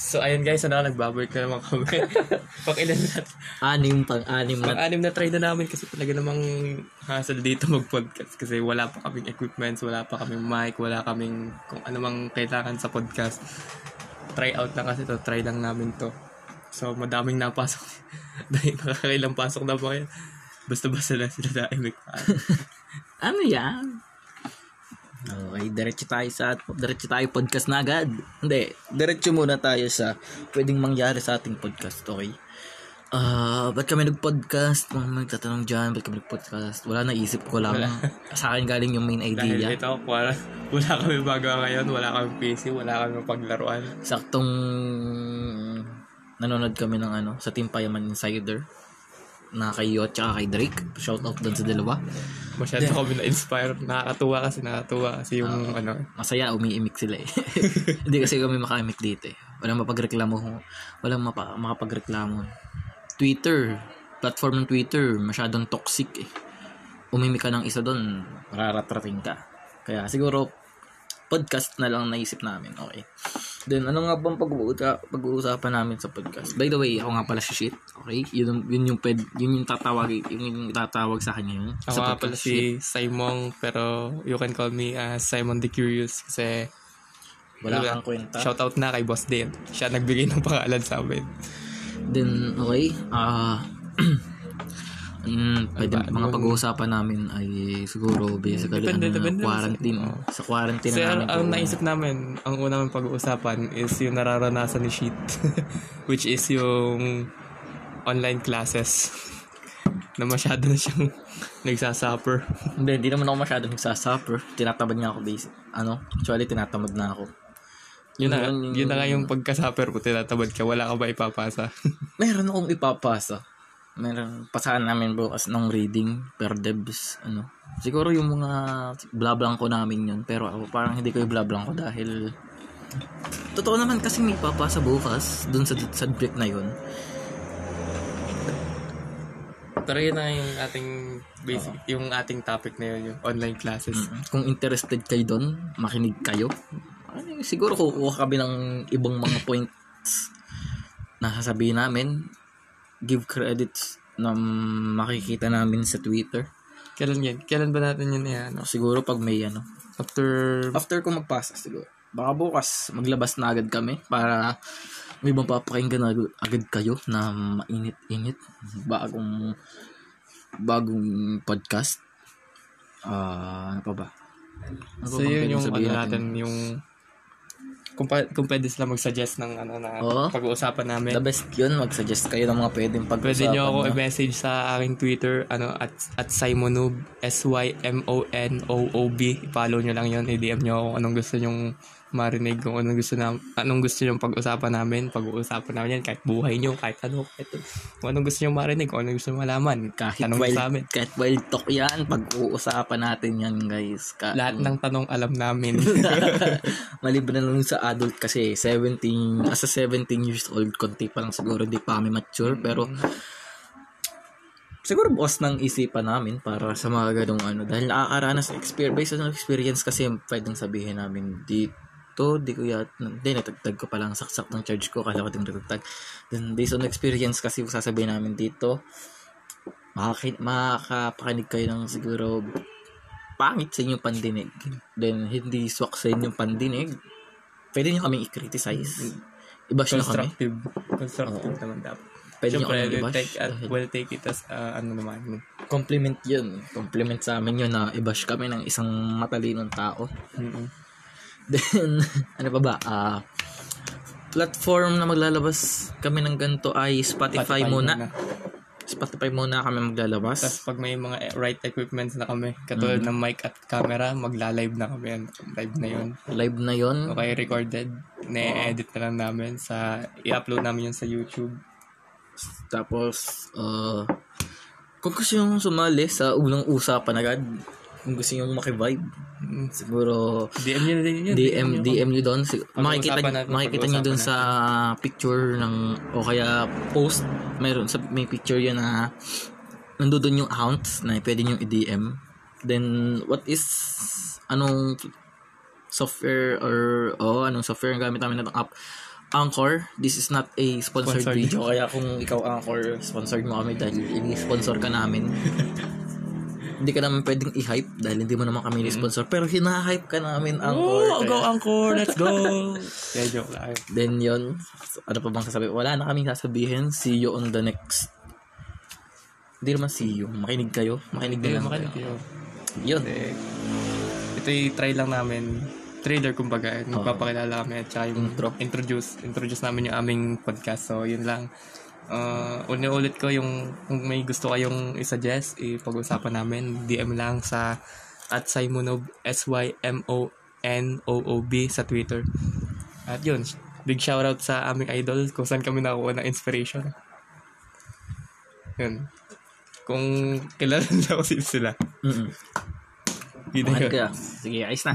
So, ayun guys, ano, nagbabalik na naman kami. Pakilan na. Anim pang anim na. Pang-anim na try na namin kasi talaga namang hassle dito mag-podcast kasi wala pa kaming equipments, wala pa kaming mic, wala kaming kung ano mang kailangan sa podcast. Try out na kasi to, try lang namin to. So, madaming napasok. Dahil nakakailang pasok na ba kayo? Basta-basta lang sila dahil may Ano yan? Okay, diretso tayo sa diretso tayo podcast na agad. Hindi, diretso muna tayo sa pwedeng mangyari sa ating podcast, okay? Ah, ba't kami nag-podcast? Mga magtatanong dyan, ba't kami nag-podcast? Wala naisip ko lang. Wala. sa akin galing yung main Dahil idea. ito, wala, wala kami baga ngayon, wala kami PC, wala kami paglaruan. Saktong nanonood kami ng ano, sa Team Payaman Insider na kay Yot tsaka kay Drake. Shout out doon sa dalawa. Masyado kami na-inspire. Nakakatuwa kasi, nakakatuwa kasi yung ano, masaya umiimik sila eh. Hindi kasi kami makaimik dito eh. Walang mapagreklamo. Walang mapa, makapagreklamo. Twitter, platform ng Twitter, masyadong toxic eh. Umimik ka ng isa doon, mararatrating ka. Kaya siguro, podcast na lang naisip namin. Okay. Then, ano nga bang pag-uusa- pag-uusapan namin sa podcast? By the way, ako nga pala si Shit. Okay? Yun, yun yung ped, yun yung tatawag, yun yung tatawag sa kanya yun. Ako nga pala si Simon, pero you can call me uh, Simon the Curious kasi Wala kang kwenta. shoutout na kay Boss Dale. Siya nagbigay ng pangalan sa amin. Then, okay. Ah, mm, pwede, Ano ba? mga Yung- pag-uusapan namin ay siguro basically Depende, ano, depende. quarantine. Oo. Sa quarantine Kasi na namin. ang naisip namin, ang unang pag-uusapan is yung nararanasan ni Sheet, which is yung online classes na masyado na siyang nagsasuffer. Hindi, hindi naman ako masyado nagsasuffer. Tinatamad nga ako basic. Ano? Actually, tinatamad na ako. Yun na, Yun, yun na nga yung pagkasuffer mo, tinatamad ka, wala ka ba ipapasa? Meron akong ipapasa. Meron, pasahan namin bukas ng reading per devs. Ano? Siguro yung mga blablang ko namin yun. Pero ako parang hindi ko yung blablang ko dahil Totoo naman kasi may papasa bukas dun sa, break na yun. Pero yun na yung ating basic, yung ating topic na yun, yung online classes. Kung interested kayo doon, makinig kayo. Siguro kukuha kami ng ibang mga points na sasabihin namin. Give credits na makikita namin sa Twitter. Kailan yan? Kailan ba natin yun yan? Siguro pag may ano. After, After ko magpasa siguro. Baka bukas maglabas na agad kami para may mapapakinggan na agad kayo na mainit-init bagong bagong podcast. Ah, ano pa ba? Ano so yun yung ano natin, yung kung, pa, kung pwede sila mag-suggest ng ano na Oo. pag-uusapan namin. The best yun, mag-suggest kayo ng mga pwedeng pag Pwede nyo ako i-message sa aking Twitter, ano, at, at Simonoob, S-Y-M-O-N-O-O-B. I-follow nyo lang yun, i-DM nyo ako anong gusto nyong marinig, kung anong gusto na, anong gusto nyong pag-usapan namin, pag-uusapan namin yan, kahit buhay nyo, kahit ano, kahit, kung anong gusto nyong marinig, kung anong gusto nyong malaman, kahit tanong wild, sa amin. kahit wild talk yan, pag-uusapan natin yan guys. Ka- Lahat ng tanong alam namin. Maliban na lang sa adult kasi 17, as a 17 years old, konti pa lang siguro di pa kami mature. Pero siguro bukas ng isipan namin para sa mga ganong ano. Dahil nakakaranas experience, based on experience kasi pwedeng sabihin namin dito, di ko yat, hindi, natagtag ko palang saksak ng charge ko kasi ako din natagtag. Then based on experience kasi sasabihin namin dito, makakin, makakapakinig kayo ng siguro pangit sa inyong pandinig. Then, hindi swak sa inyong pandinig. Pwede nyo kaming i-criticize. I-bash nyo kami. Constructive. Constructive naman dapat. Pwede nyo kaming i-bash. take, at, we'll take it as, uh, ano naman, Compliment yun. Compliment sa amin yun na i-bash kami ng isang matalinong tao. mm Then, ano pa ba? Ah, platform na maglalabas kami ng ganito ay Spotify, muna. Spotify muna kami maglalabas. Tapos pag may mga right equipments na kami, katulad Mm. ng mic at camera, magla-live na kami. Live na yun. Live na yon Okay, recorded. Na-edit na lang namin sa, i-upload namin yun sa YouTube. Tapos, uh, kung gusto nyo sumali sa unang usapan agad, kung gusto nyo makivibe, siguro DM na din yun. DM nyo. DM nyo doon makikita natin, makikita nyo doon sa picture ng o kaya post mayroon sa may picture yun na nandoon yung account na pwede nyo i-DM then what is anong software or oh anong software ang gamit namin na app Anchor, this is not a sponsored, Sponsored. video. Kaya kung ikaw Anchor, sponsored mo kami dahil ini-sponsor ka namin. hindi ka naman pwedeng i-hype dahil hindi mo naman kami ni-sponsor. Pero hina-hype ka namin, Anchor. Oh, go Anchor, let's go! Kaya joke lang. Then yon ano pa bang sasabihin? Wala na kaming sasabihin. See you on the next. Hindi naman see you. Makinig kayo. Makinig din lang makinig kayo. kayo. Yun. Ito yung try lang namin. Trailer, kumbaga. Magpapakilala kami at saka yung Intro. introduce. Introduce namin yung aming podcast. So, yun lang. Uh, ulit ko yung kung may gusto kayong i-suggest, ipag-usapan namin. DM lang sa at Simonob, S-Y-M-O-N-O-O-B sa Twitter. At yun, big shoutout sa aming idol kung saan kami nakuha ng inspiration. Yun. Kung kilala nila ko sila. Na Makinig yun. ka. Sige, ayos na.